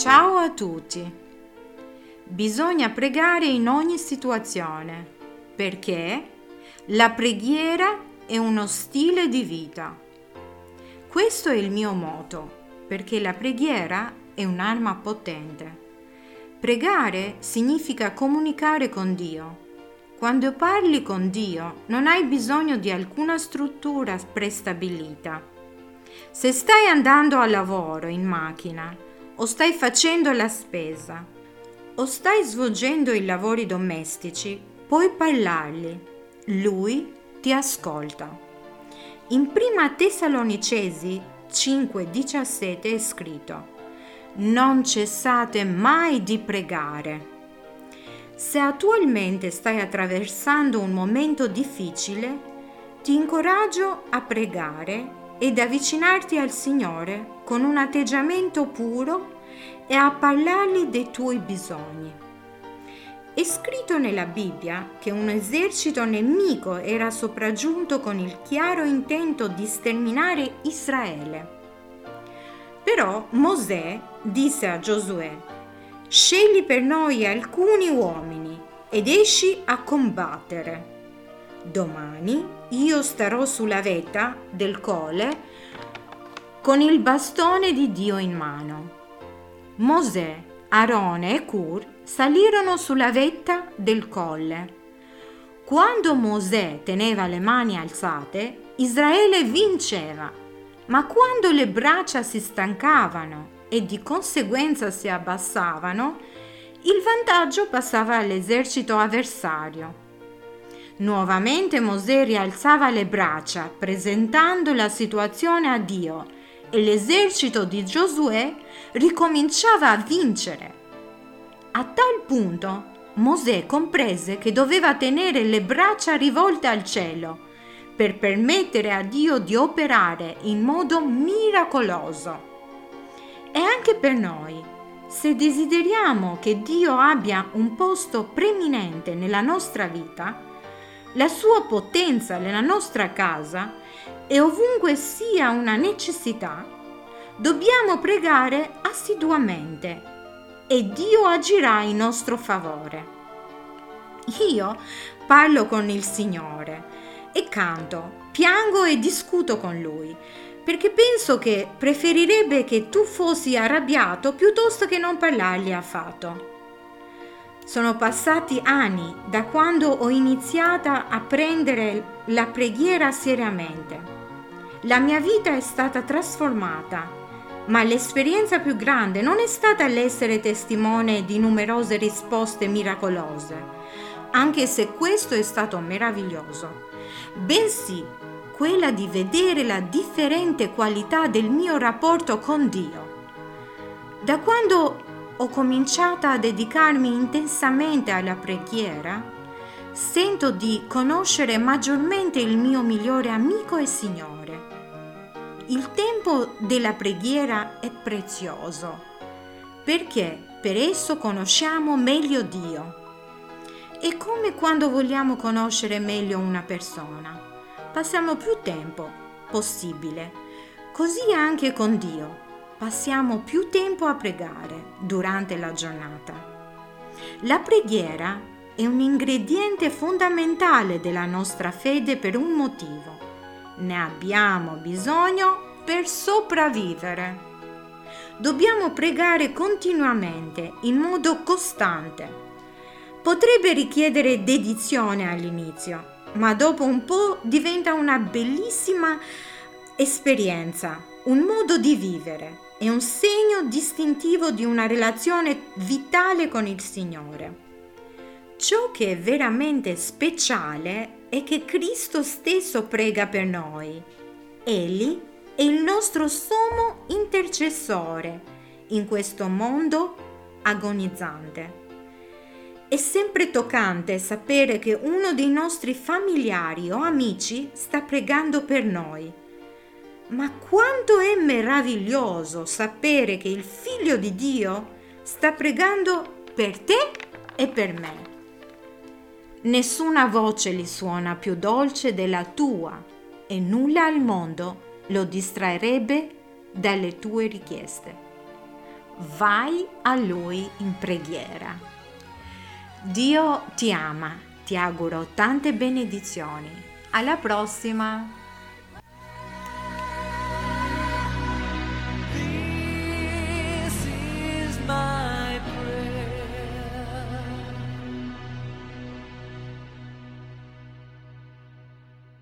Ciao a tutti! Bisogna pregare in ogni situazione perché la preghiera è uno stile di vita. Questo è il mio moto perché la preghiera è un'arma potente. Pregare significa comunicare con Dio. Quando parli con Dio non hai bisogno di alcuna struttura prestabilita. Se stai andando al lavoro in macchina o stai facendo la spesa o stai svolgendo i lavori domestici, puoi parlargli. Lui ti ascolta. In prima Tessalonicesi 5:17 è scritto: Non cessate mai di pregare. Se attualmente stai attraversando un momento difficile, ti incoraggio a pregare ed avvicinarti al Signore con un atteggiamento puro e a parlargli dei tuoi bisogni. È scritto nella Bibbia che un esercito nemico era sopraggiunto con il chiaro intento di sterminare Israele. Però Mosè disse a Giosuè, scegli per noi alcuni uomini ed esci a combattere. Domani io starò sulla vetta del colle con il bastone di Dio in mano. Mosè, Aarone e Cur salirono sulla vetta del colle. Quando Mosè teneva le mani alzate, Israele vinceva, ma quando le braccia si stancavano e di conseguenza si abbassavano, il vantaggio passava all'esercito avversario. Nuovamente Mosè rialzava le braccia, presentando la situazione a Dio, e l'esercito di Giosuè ricominciava a vincere. A tal punto Mosè comprese che doveva tenere le braccia rivolte al cielo per permettere a Dio di operare in modo miracoloso. E anche per noi, se desideriamo che Dio abbia un posto preminente nella nostra vita, la sua potenza nella nostra casa e ovunque sia una necessità, dobbiamo pregare assiduamente e Dio agirà in nostro favore. Io parlo con il Signore e canto, piango e discuto con Lui, perché penso che preferirebbe che tu fossi arrabbiato piuttosto che non parlargli affatto. Sono passati anni da quando ho iniziata a prendere la preghiera seriamente. La mia vita è stata trasformata, ma l'esperienza più grande non è stata l'essere testimone di numerose risposte miracolose, anche se questo è stato meraviglioso, bensì quella di vedere la differente qualità del mio rapporto con Dio. Da quando ho cominciato a dedicarmi intensamente alla preghiera, sento di conoscere maggiormente il mio migliore amico e Signore. Il tempo della preghiera è prezioso perché per esso conosciamo meglio Dio. È come quando vogliamo conoscere meglio una persona. Passiamo più tempo possibile. Così anche con Dio passiamo più tempo a pregare durante la giornata. La preghiera è un ingrediente fondamentale della nostra fede per un motivo. Ne abbiamo bisogno per sopravvivere. Dobbiamo pregare continuamente, in modo costante. Potrebbe richiedere dedizione all'inizio, ma dopo un po' diventa una bellissima esperienza, un modo di vivere è un segno distintivo di una relazione vitale con il Signore. Ciò che è veramente speciale è che Cristo stesso prega per noi. Egli è il nostro sommo intercessore in questo mondo agonizzante. È sempre toccante sapere che uno dei nostri familiari o amici sta pregando per noi ma quanto è meraviglioso sapere che il Figlio di Dio sta pregando per te e per me. Nessuna voce gli suona più dolce della tua e nulla al mondo lo distraerebbe dalle tue richieste. vai a Lui in preghiera. Dio ti ama, ti auguro tante benedizioni. Alla prossima!